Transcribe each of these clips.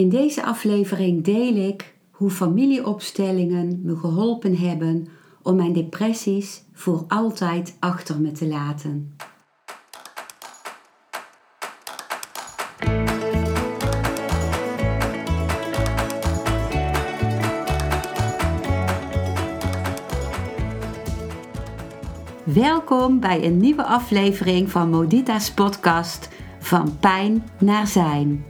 In deze aflevering deel ik hoe familieopstellingen me geholpen hebben om mijn depressies voor altijd achter me te laten. Welkom bij een nieuwe aflevering van Modita's podcast Van Pijn naar Zijn.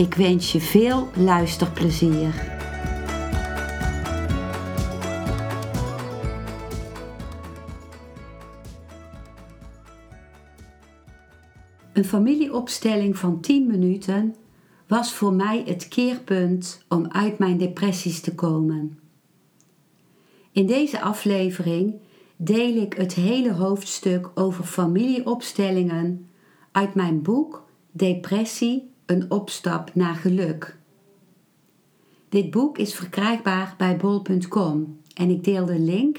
Ik wens je veel luisterplezier. Een familieopstelling van 10 minuten was voor mij het keerpunt om uit mijn depressies te komen. In deze aflevering deel ik het hele hoofdstuk over familieopstellingen uit mijn boek Depressie: een opstap naar geluk. Dit boek is verkrijgbaar bij bol.com en ik deel de link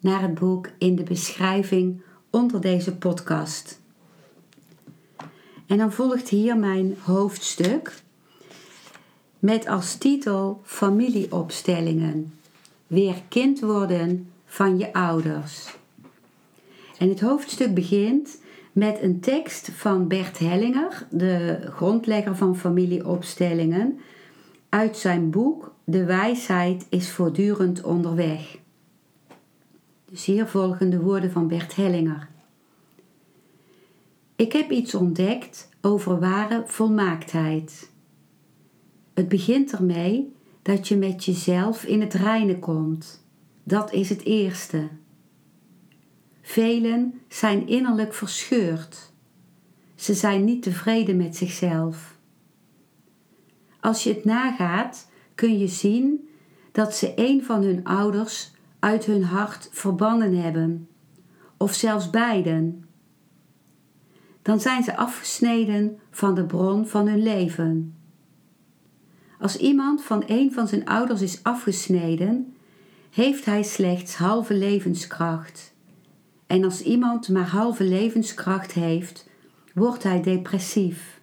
naar het boek in de beschrijving onder deze podcast. En dan volgt hier mijn hoofdstuk met als titel Familieopstellingen. Weer kind worden van je ouders. En het hoofdstuk begint met een tekst van Bert Hellinger, de grondlegger van familieopstellingen, uit zijn boek De wijsheid is voortdurend onderweg. Dus hier volgen de woorden van Bert Hellinger. Ik heb iets ontdekt over ware volmaaktheid. Het begint ermee dat je met jezelf in het reine komt. Dat is het eerste. Velen zijn innerlijk verscheurd. Ze zijn niet tevreden met zichzelf. Als je het nagaat, kun je zien dat ze een van hun ouders uit hun hart verbannen hebben, of zelfs beiden. Dan zijn ze afgesneden van de bron van hun leven. Als iemand van een van zijn ouders is afgesneden, heeft hij slechts halve levenskracht. En als iemand maar halve levenskracht heeft, wordt hij depressief.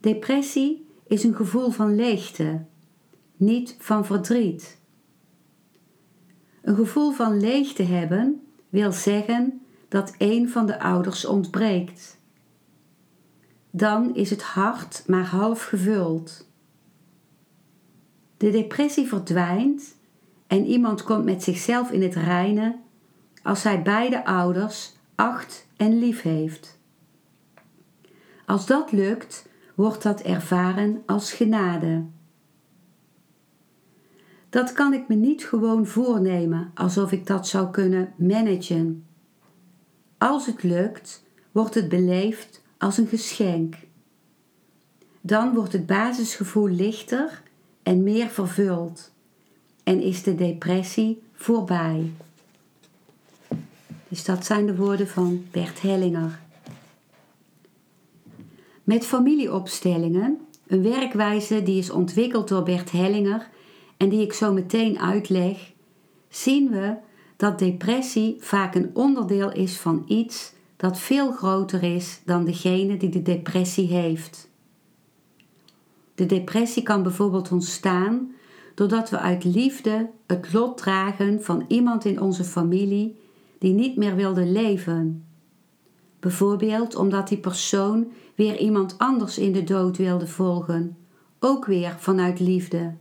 Depressie is een gevoel van leegte, niet van verdriet. Een gevoel van leegte hebben wil zeggen dat een van de ouders ontbreekt. Dan is het hart maar half gevuld. De depressie verdwijnt en iemand komt met zichzelf in het reine als hij beide ouders acht en lief heeft. Als dat lukt, wordt dat ervaren als genade. Dat kan ik me niet gewoon voornemen alsof ik dat zou kunnen managen. Als het lukt, wordt het beleefd als een geschenk. Dan wordt het basisgevoel lichter en meer vervuld en is de depressie voorbij. Dus dat zijn de woorden van Bert Hellinger. Met familieopstellingen, een werkwijze die is ontwikkeld door Bert Hellinger en die ik zo meteen uitleg, zien we dat depressie vaak een onderdeel is van iets dat veel groter is dan degene die de depressie heeft. De depressie kan bijvoorbeeld ontstaan doordat we uit liefde het lot dragen van iemand in onze familie die niet meer wilde leven. Bijvoorbeeld omdat die persoon weer iemand anders in de dood wilde volgen, ook weer vanuit liefde.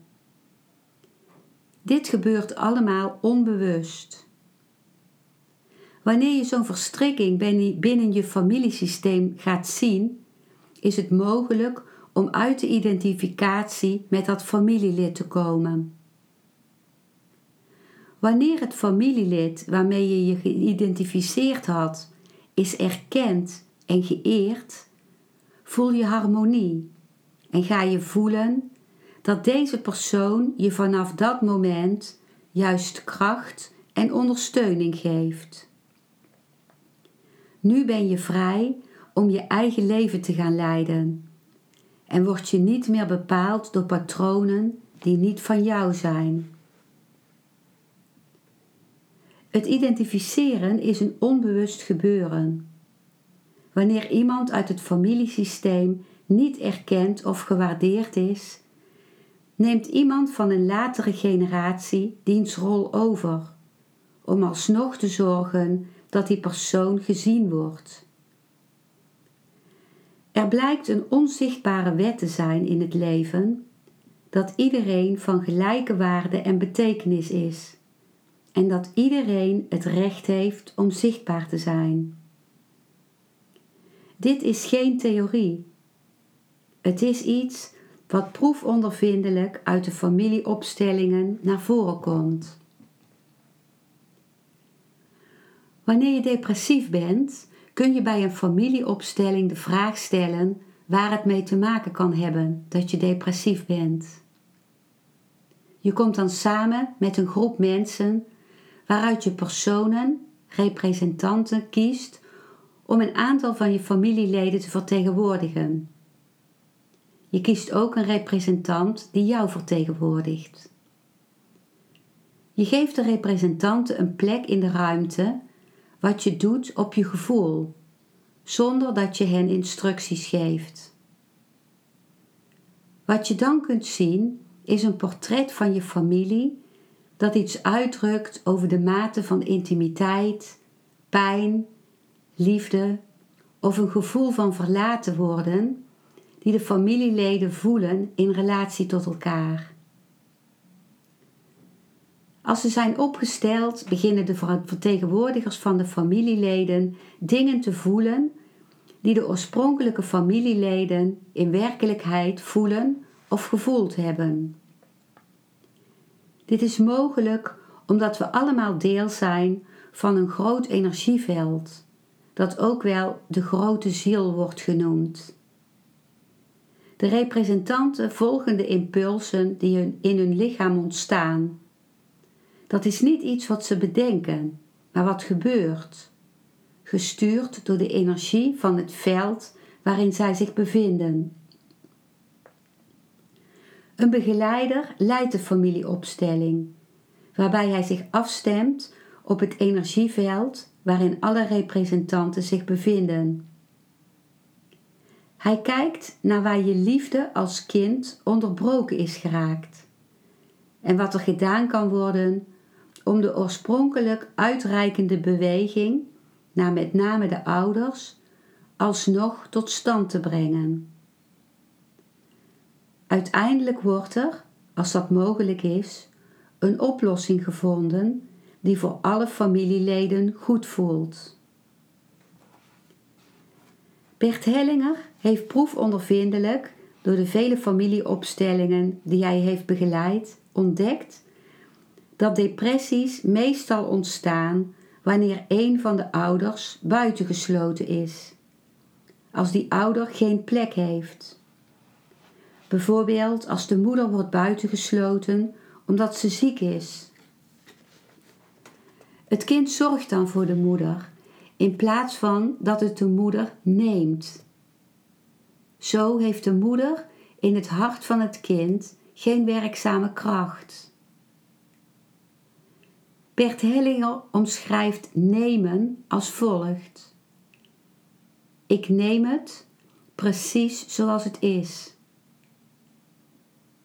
Dit gebeurt allemaal onbewust. Wanneer je zo'n verstrikking binnen je familiesysteem gaat zien, is het mogelijk om uit de identificatie met dat familielid te komen. Wanneer het familielid waarmee je je geïdentificeerd had, is erkend en geëerd, voel je harmonie en ga je voelen dat deze persoon je vanaf dat moment juist kracht en ondersteuning geeft. Nu ben je vrij om je eigen leven te gaan leiden en word je niet meer bepaald door patronen die niet van jou zijn. Het identificeren is een onbewust gebeuren. Wanneer iemand uit het familiesysteem niet erkend of gewaardeerd is, neemt iemand van een latere generatie diens rol over, om alsnog te zorgen dat die persoon gezien wordt. Er blijkt een onzichtbare wet te zijn in het leven dat iedereen van gelijke waarde en betekenis is en dat iedereen het recht heeft om zichtbaar te zijn. Dit is geen theorie. Het is iets wat proefondervindelijk uit de familieopstellingen naar voren komt. Wanneer je depressief bent, kun je bij een familieopstelling de vraag stellen waar het mee te maken kan hebben dat je depressief bent. Je komt dan samen met een groep mensen waaruit je personen, representanten kiest om een aantal van je familieleden te vertegenwoordigen. Je kiest ook een representant die jou vertegenwoordigt. Je geeft de representanten een plek in de ruimte wat je doet op je gevoel, zonder dat je hen instructies geeft. Wat je dan kunt zien is een portret van je familie dat iets uitdrukt over de mate van intimiteit, pijn, liefde of een gevoel van verlaten worden die de familieleden voelen in relatie tot elkaar. Als ze zijn opgesteld, beginnen de vertegenwoordigers van de familieleden dingen te voelen die de oorspronkelijke familieleden in werkelijkheid voelen of gevoeld hebben. Dit is mogelijk omdat we allemaal deel zijn van een groot energieveld, dat ook wel de grote ziel wordt genoemd. De representanten volgen de impulsen die in hun lichaam ontstaan. Dat is niet iets wat ze bedenken, maar wat gebeurt, gestuurd door de energie van het veld waarin zij zich bevinden. Een begeleider leidt de familieopstelling, waarbij hij zich afstemt op het energieveld waarin alle representanten zich bevinden. Hij kijkt naar waar je liefde als kind onderbroken is geraakt en wat er gedaan kan worden om de oorspronkelijk uitreikende beweging naar met name de ouders alsnog tot stand te brengen. Uiteindelijk wordt er, als dat mogelijk is, een oplossing gevonden die voor alle familieleden goed voelt. Bert Hellinger heeft proefondervindelijk door de vele familieopstellingen die hij heeft begeleid ontdekt dat depressies meestal ontstaan wanneer een van de ouders buitengesloten is, als die ouder geen plek heeft. Bijvoorbeeld als de moeder wordt buitengesloten omdat ze ziek is. Het kind zorgt dan voor de moeder in plaats van dat het de moeder neemt. Zo heeft de moeder in het hart van het kind geen werkzame kracht. Bert Hellinger omschrijft nemen als volgt: Ik neem het precies zoals het is.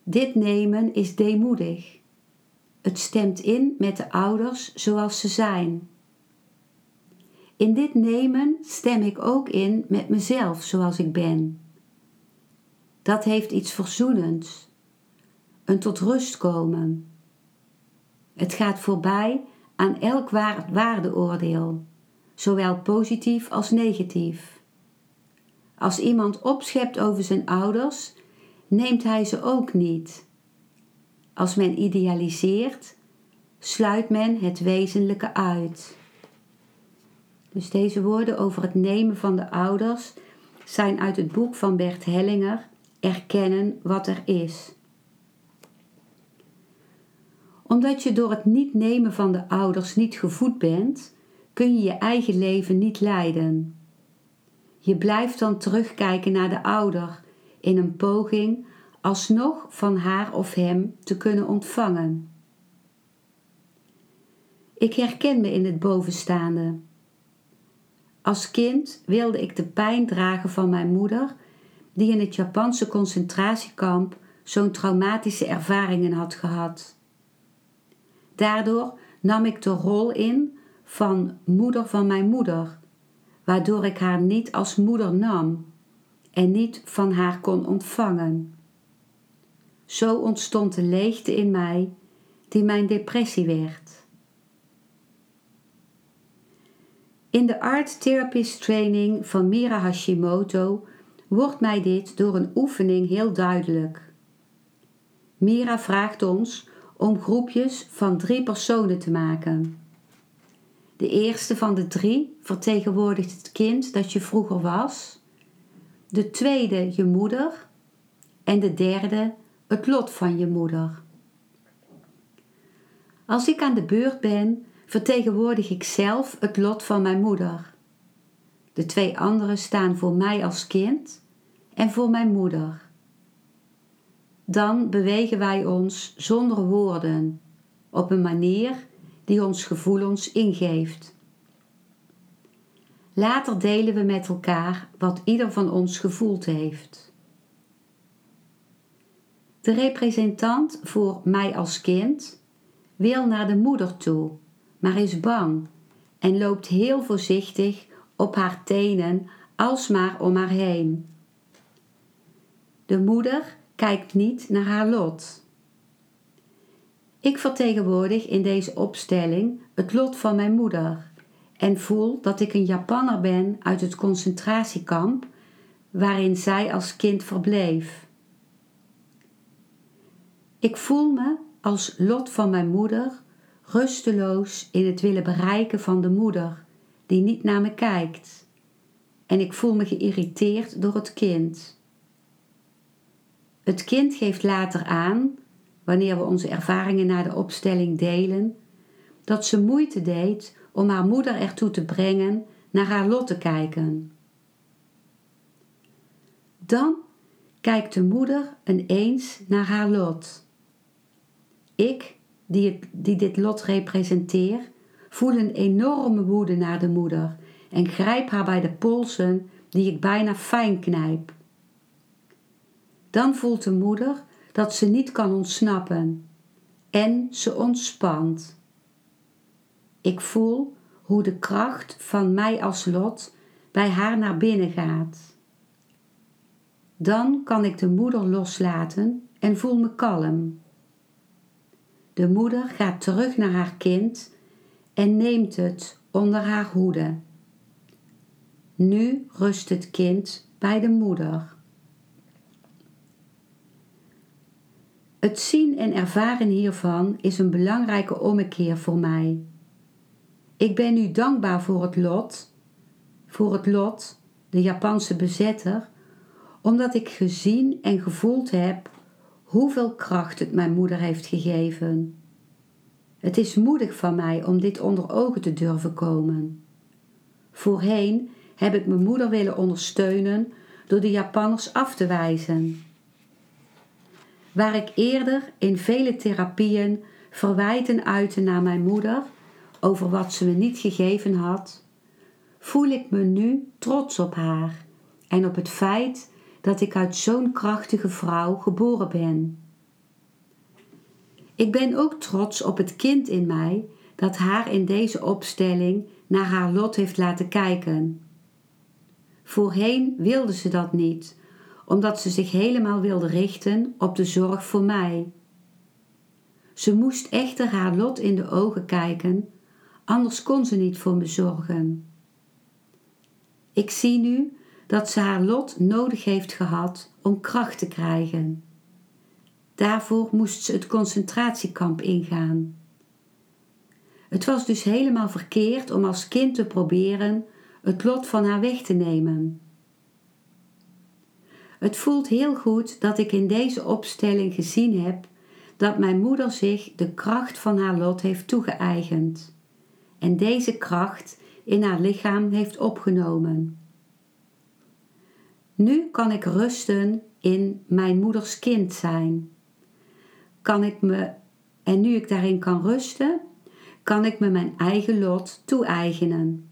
Dit nemen is deemoedig. Het stemt in met de ouders zoals ze zijn. In dit nemen stem ik ook in met mezelf zoals ik ben. Dat heeft iets verzoenends, een tot rust komen. Het gaat voorbij aan elk waardeoordeel, zowel positief als negatief. Als iemand opschept over zijn ouders, neemt hij ze ook niet. Als men idealiseert, sluit men het wezenlijke uit. Dus deze woorden over het nemen van de ouders zijn uit het boek van Bert Hellinger Erkennen wat er is. Omdat je door het niet nemen van de ouders niet gevoed bent, kun je je eigen leven niet leiden. Je blijft dan terugkijken naar de ouder in een poging alsnog van haar of hem te kunnen ontvangen. Ik herken me in het bovenstaande. Als kind wilde ik de pijn dragen van mijn moeder, die in het Japanse concentratiekamp zo'n traumatische ervaringen had gehad. Daardoor nam ik de rol in van moeder van mijn moeder, waardoor ik haar niet als moeder nam en niet van haar kon ontvangen. Zo ontstond de leegte in mij die mijn depressie werd. In de Art Therapist Training van Mira Hashimoto wordt mij dit door een oefening heel duidelijk. Mira vraagt ons om groepjes van drie personen te maken. De eerste van de drie vertegenwoordigt het kind dat je vroeger was, de tweede je moeder en de derde het lot van je moeder. Als ik aan de beurt ben, vertegenwoordig ik zelf het lot van mijn moeder. De twee anderen staan voor mij als kind en voor mijn moeder. Dan bewegen wij ons zonder woorden, op een manier die ons gevoelens ingeeft. Later delen we met elkaar wat ieder van ons gevoeld heeft. De representant voor mij als kind wil naar de moeder toe maar is bang en loopt heel voorzichtig op haar tenen alsmaar om haar heen. De moeder kijkt niet naar haar lot. Ik vertegenwoordig in deze opstelling het lot van mijn moeder en voel dat ik een Japanner ben uit het concentratiekamp waarin zij als kind verbleef. Ik voel me als lot van mijn moeder rusteloos in het willen bereiken van de moeder die niet naar me kijkt. En ik voel me geïrriteerd door het kind. Het kind geeft later aan, wanneer we onze ervaringen na de opstelling delen, dat ze moeite deed om haar moeder ertoe te brengen naar haar lot te kijken. Dan kijkt de moeder ineens naar haar lot. Ik die, dit lot representeert, voel een enorme woede naar de moeder en grijp haar bij de polsen die ik bijna fijn knijp. Dan voelt de moeder dat ze niet kan ontsnappen en ze ontspant. Ik voel hoe de kracht van mij als lot bij haar naar binnen gaat. Dan kan ik de moeder loslaten en voel me kalm. De moeder gaat terug naar haar kind en neemt het onder haar hoede. Nu rust het kind bij de moeder. Het zien en ervaren hiervan is een belangrijke ommekeer voor mij. Ik ben nu dankbaar voor het lot, voor het lot, de Japanse bezetter, omdat ik gezien en gevoeld heb hoeveel kracht het mijn moeder heeft gegeven. Het is moedig van mij om dit onder ogen te durven komen. Voorheen heb ik mijn moeder willen ondersteunen door de Japanners af te wijzen. Waar ik eerder in vele therapieën verwijten uitte naar mijn moeder over wat ze me niet gegeven had, voel ik me nu trots op haar en op het feit dat ik uit zo'n krachtige vrouw geboren ben. Ik ben ook trots op het kind in mij dat haar in deze opstelling naar haar lot heeft laten kijken. Voorheen wilde ze dat niet, omdat ze zich helemaal wilde richten op de zorg voor mij. Ze moest echter haar lot in de ogen kijken, anders kon ze niet voor me zorgen. Ik zie nu dat ze haar lot nodig heeft gehad om kracht te krijgen. Daarvoor moest ze het concentratiekamp ingaan. Het was dus helemaal verkeerd om als kind te proberen het lot van haar weg te nemen. Het voelt heel goed dat ik in deze opstelling gezien heb dat mijn moeder zich de kracht van haar lot heeft toegeëigend en deze kracht in haar lichaam heeft opgenomen. Nu kan ik rusten in mijn moeders kind zijn. Kan ik me, en nu ik daarin kan rusten, kan ik me mijn eigen lot toe-eigenen.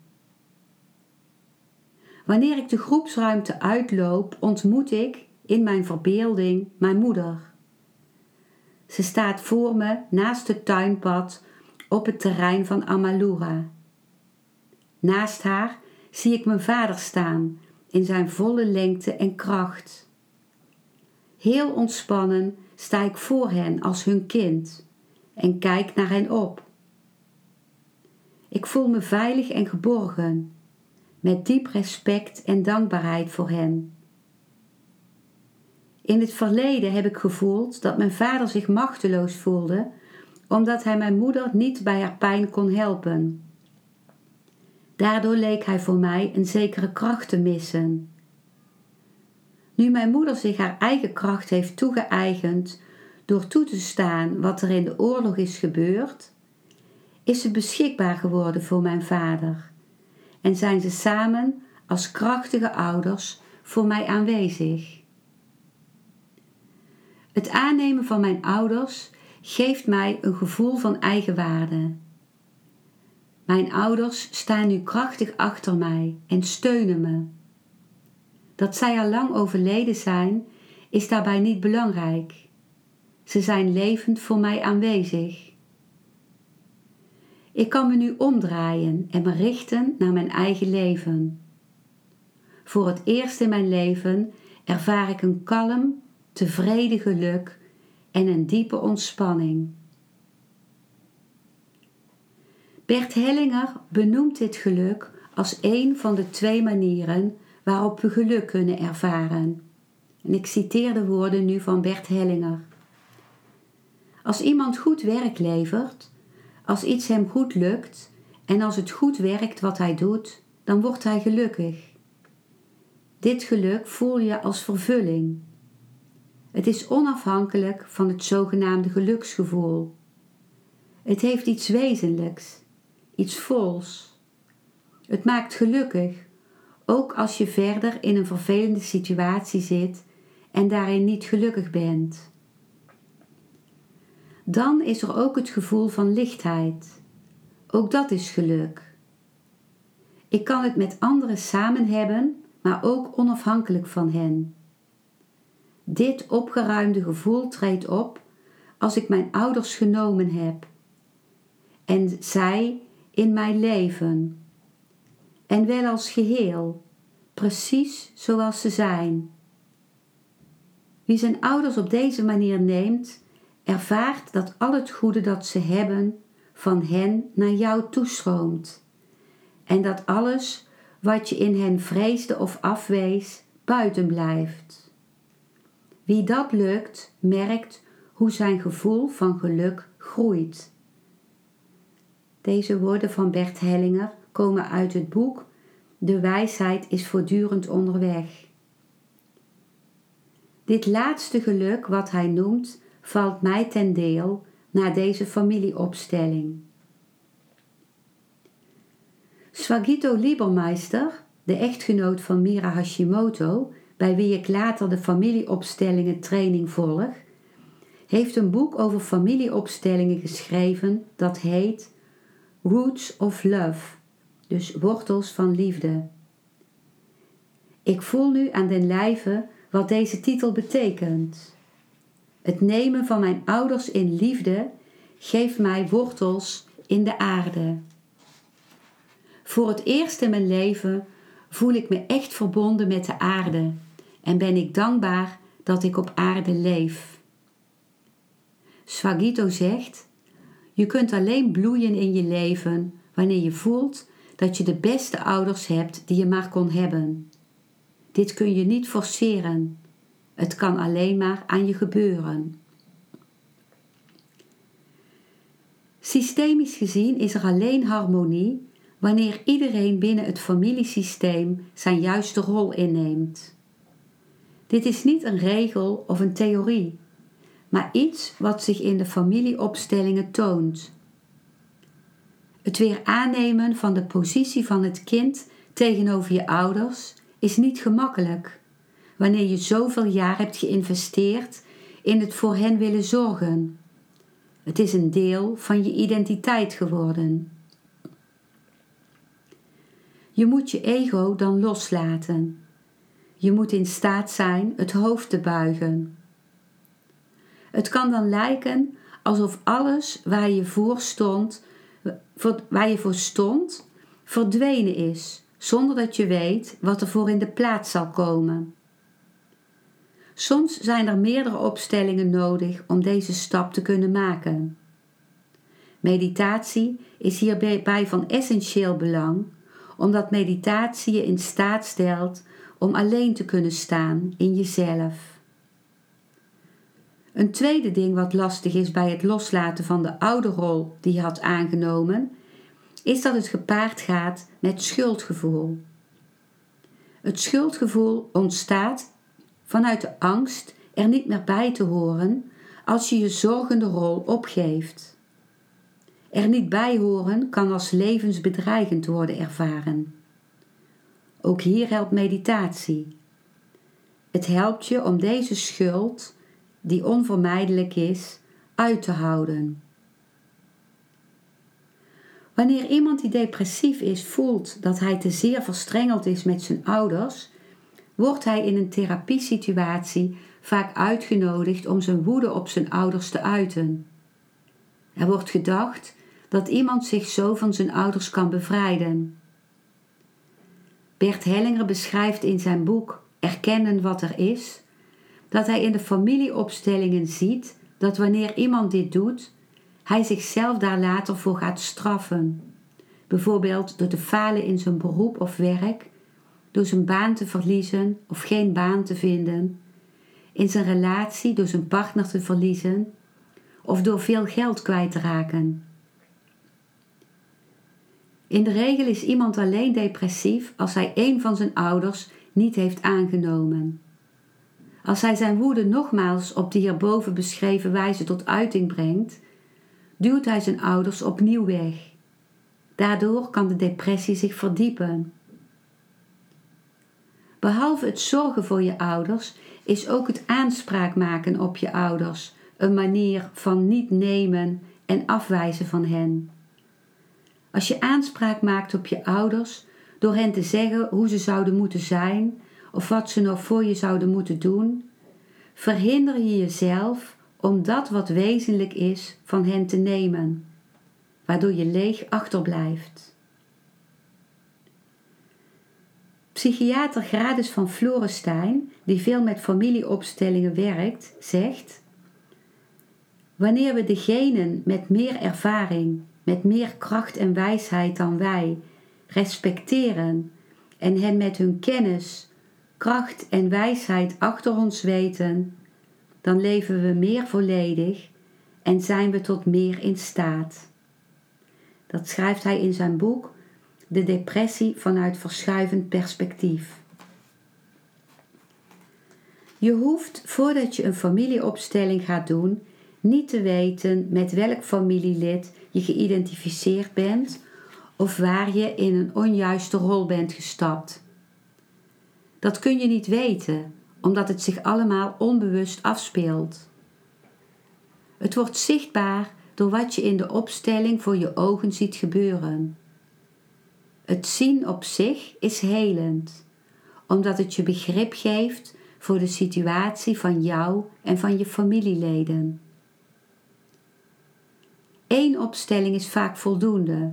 Wanneer ik de groepsruimte uitloop, ontmoet ik in mijn verbeelding mijn moeder. Ze staat voor me naast het tuinpad op het terrein van Amalura. Naast haar zie ik mijn vader staan in zijn volle lengte en kracht. Heel ontspannen sta ik voor hen als hun kind en kijk naar hen op. Ik voel me veilig en geborgen, met diep respect en dankbaarheid voor hen. In het verleden heb ik gevoeld dat mijn vader zich machteloos voelde omdat hij mijn moeder niet bij haar pijn kon helpen. Daardoor leek hij voor mij een zekere kracht te missen. Nu mijn moeder zich haar eigen kracht heeft toegeëigend door toe te staan wat er in de oorlog is gebeurd, is ze beschikbaar geworden voor mijn vader en zijn ze samen als krachtige ouders voor mij aanwezig. Het aannemen van mijn ouders geeft mij een gevoel van eigenwaarde. Mijn ouders staan nu krachtig achter mij en steunen me. Dat zij al lang overleden zijn, is daarbij niet belangrijk. Ze zijn levend voor mij aanwezig. Ik kan me nu omdraaien en me richten naar mijn eigen leven. Voor het eerst in mijn leven ervaar ik een kalm, tevreden geluk en een diepe ontspanning. Bert Hellinger benoemt dit geluk als een van de twee manieren waarop we geluk kunnen ervaren. En ik citeer de woorden nu van Bert Hellinger. Als iemand goed werk levert, als iets hem goed lukt en als het goed werkt wat hij doet, dan wordt hij gelukkig. Dit geluk voel je als vervulling. Het is onafhankelijk van het zogenaamde geluksgevoel. Het heeft iets wezenlijks, iets vols. Het maakt gelukkig, ook als je verder in een vervelende situatie zit en daarin niet gelukkig bent. Dan is er ook het gevoel van lichtheid. Ook dat is geluk. Ik kan het met anderen samen hebben, maar ook onafhankelijk van hen. Dit opgeruimde gevoel treedt op als ik mijn ouders genomen heb en zij in mijn leven en wel als geheel, precies zoals ze zijn. Wie zijn ouders op deze manier neemt, ervaart dat al het goede dat ze hebben van hen naar jou toestroomt en dat alles wat je in hen vreesde of afwees buiten blijft. Wie dat lukt, merkt hoe zijn gevoel van geluk groeit. Deze woorden van Bert Hellinger komen uit het boek De wijsheid is voortdurend onderweg. Dit laatste geluk, wat hij noemt, valt mij ten deel na deze familieopstelling. Swagito Liebermeister, de echtgenoot van Mira Hashimoto, bij wie ik later de familieopstellingen training volg, heeft een boek over familieopstellingen geschreven dat heet Roots of Love, dus wortels van liefde. Ik voel nu aan den lijve wat deze titel betekent. Het nemen van mijn ouders in liefde geeft mij wortels in de aarde. Voor het eerst in mijn leven voel ik me echt verbonden met de aarde en ben ik dankbaar dat ik op aarde leef. Swagito zegt: Je kunt alleen bloeien in je leven wanneer je voelt dat je de beste ouders hebt die je maar kon hebben. Dit kun je niet forceren. Het kan alleen maar aan je gebeuren. Systemisch gezien is er alleen harmonie wanneer iedereen binnen het familiesysteem zijn juiste rol inneemt. Dit is niet een regel of een theorie, maar iets wat zich in de familieopstellingen toont. Het weer aannemen van de positie van het kind tegenover je ouders is niet gemakkelijk wanneer je zoveel jaar hebt geïnvesteerd in het voor hen willen zorgen. Het is een deel van je identiteit geworden. Je moet je ego dan loslaten. Je moet in staat zijn het hoofd te buigen. Het kan dan lijken alsof alles waar je voor stond, waar je voor stond, verdwenen is, zonder dat je weet wat er voor in de plaats zal komen. Soms zijn er meerdere opstellingen nodig om deze stap te kunnen maken. Meditatie is hierbij van essentieel belang, omdat meditatie je in staat stelt om alleen te kunnen staan in jezelf. Een tweede ding wat lastig is bij het loslaten van de oude rol die je had aangenomen, is dat het gepaard gaat met schuldgevoel. Het schuldgevoel ontstaat vanuit de angst er niet meer bij te horen als je je zorgende rol opgeeft. Er niet bij horen kan als levensbedreigend worden ervaren. Ook hier helpt meditatie. Het helpt je om deze schuld, die onvermijdelijk is, uit te houden. Wanneer iemand die depressief is voelt dat hij te zeer verstrengeld is met zijn ouders, wordt hij in een therapiesituatie vaak uitgenodigd om zijn woede op zijn ouders te uiten. Er wordt gedacht dat iemand zich zo van zijn ouders kan bevrijden. Bert Hellinger beschrijft in zijn boek Erkennen wat er is, dat hij in de familieopstellingen ziet dat wanneer iemand dit doet, hij zichzelf daar later voor gaat straffen. Bijvoorbeeld door te falen in zijn beroep of werk door zijn baan te verliezen of geen baan te vinden, in zijn relatie door zijn partner te verliezen of door veel geld kwijt te raken. In de regel is iemand alleen depressief als hij een van zijn ouders niet heeft aangenomen. Als hij zijn woede nogmaals op de hierboven beschreven wijze tot uiting brengt, duwt hij zijn ouders opnieuw weg. Daardoor kan de depressie zich verdiepen. Behalve het zorgen voor je ouders, is ook het aanspraak maken op je ouders een manier van niet nemen en afwijzen van hen. Als je aanspraak maakt op je ouders door hen te zeggen hoe ze zouden moeten zijn of wat ze nog voor je zouden moeten doen, verhinder je jezelf om dat wat wezenlijk is van hen te nemen, waardoor je leeg achterblijft. Psychiater Gradus van Florenstein, die veel met familieopstellingen werkt, zegt: Wanneer we degenen met meer ervaring, met meer kracht en wijsheid dan wij respecteren en hen met hun kennis, kracht en wijsheid achter ons weten, dan leven we meer volledig en zijn we tot meer in staat. Dat schrijft hij in zijn boek de depressie vanuit verschuivend perspectief. Je hoeft voordat je een familieopstelling gaat doen niet te weten met welk familielid je geïdentificeerd bent of waar je in een onjuiste rol bent gestapt. Dat kun je niet weten, omdat het zich allemaal onbewust afspeelt. Het wordt zichtbaar door wat je in de opstelling voor je ogen ziet gebeuren. Het zien op zich is helend, omdat het je begrip geeft voor de situatie van jou en van je familieleden. Eén opstelling is vaak voldoende.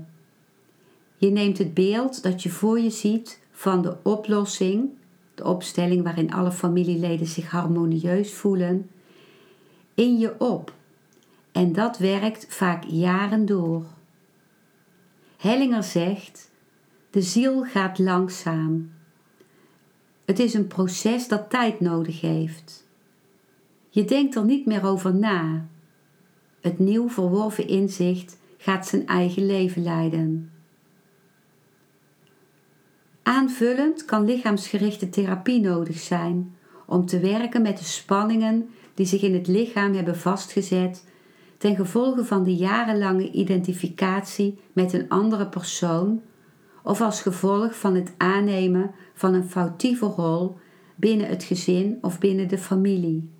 Je neemt het beeld dat je voor je ziet van de oplossing, de opstelling waarin alle familieleden zich harmonieus voelen, in je op. En dat werkt vaak jaren door. Hellinger zegt de ziel gaat langzaam. Het is een proces dat tijd nodig heeft. Je denkt er niet meer over na. Het nieuw verworven inzicht gaat zijn eigen leven leiden. Aanvullend kan lichaamsgerichte therapie nodig zijn om te werken met de spanningen die zich in het lichaam hebben vastgezet ten gevolge van de jarenlange identificatie met een andere persoon of als gevolg van het aannemen van een foutieve rol binnen het gezin of binnen de familie.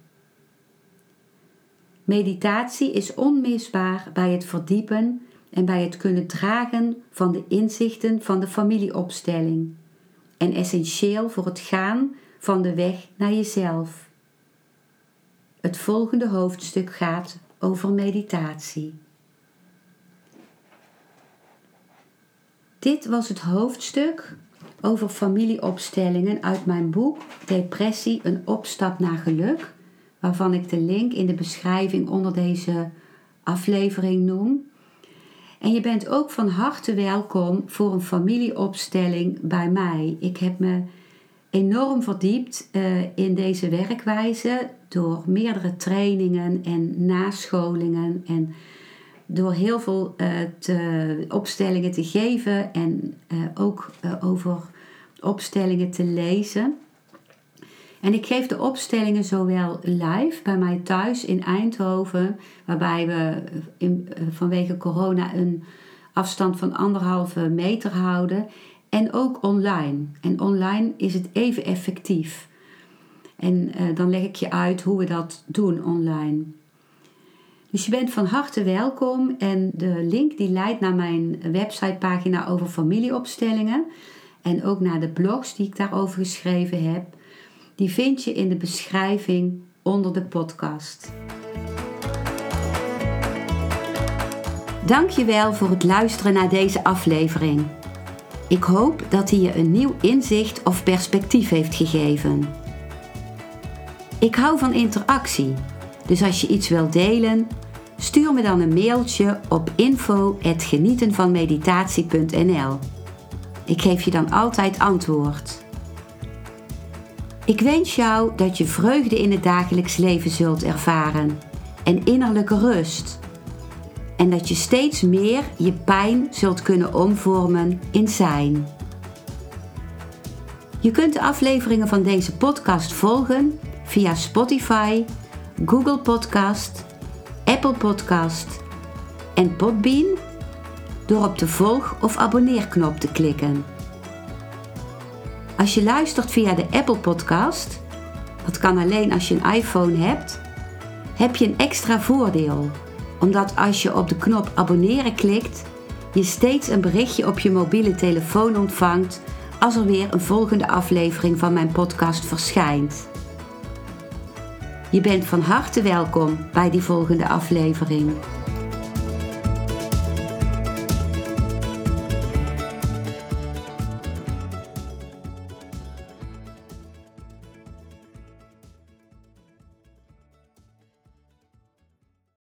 Meditatie is onmisbaar bij het verdiepen en bij het kunnen dragen van de inzichten van de familieopstelling en essentieel voor het gaan van de weg naar jezelf. Het volgende hoofdstuk gaat over meditatie. Dit was het hoofdstuk over familieopstellingen uit mijn boek Depressie, een opstap naar geluk, waarvan ik de link in de beschrijving onder deze aflevering noem. En je bent ook van harte welkom voor een familieopstelling bij mij. Ik heb me enorm verdiept uh, in deze werkwijze door meerdere trainingen en nascholingen en door heel veel uh, te, opstellingen te geven en uh, ook over opstellingen te lezen. En ik geef de opstellingen zowel live bij mij thuis in Eindhoven, waarbij we in, vanwege corona een afstand van anderhalve meter houden. En ook online. En online is het even effectief. En uh, dan leg ik je uit hoe we dat doen online. Dus je bent van harte welkom en de link die leidt naar mijn websitepagina over familieopstellingen en ook naar de blogs die ik daarover geschreven heb. Die vind je in de beschrijving onder de podcast. Dankjewel voor het luisteren naar deze aflevering. Ik hoop dat hij je een nieuw inzicht of perspectief heeft gegeven. Ik hou van interactie, dus als je iets wilt delen, stuur me dan een mailtje op info@genietenvanmeditatie.nl. Ik geef je dan altijd antwoord. Ik wens jou dat je vreugde in het dagelijks leven zult ervaren en innerlijke rust en dat je steeds meer je pijn zult kunnen omvormen in zijn. Je kunt de afleveringen van deze podcast volgen via Spotify, Google Podcast, Apple Podcast en Podbean door op de volg- of abonneerknop te klikken. Als je luistert via de Apple Podcast, dat kan alleen als je een iPhone hebt, heb je een extra voordeel omdat als je op de knop abonneren klikt, je steeds een berichtje op je mobiele telefoon ontvangt als er weer een volgende aflevering van mijn podcast verschijnt. Je bent van harte welkom bij die volgende aflevering.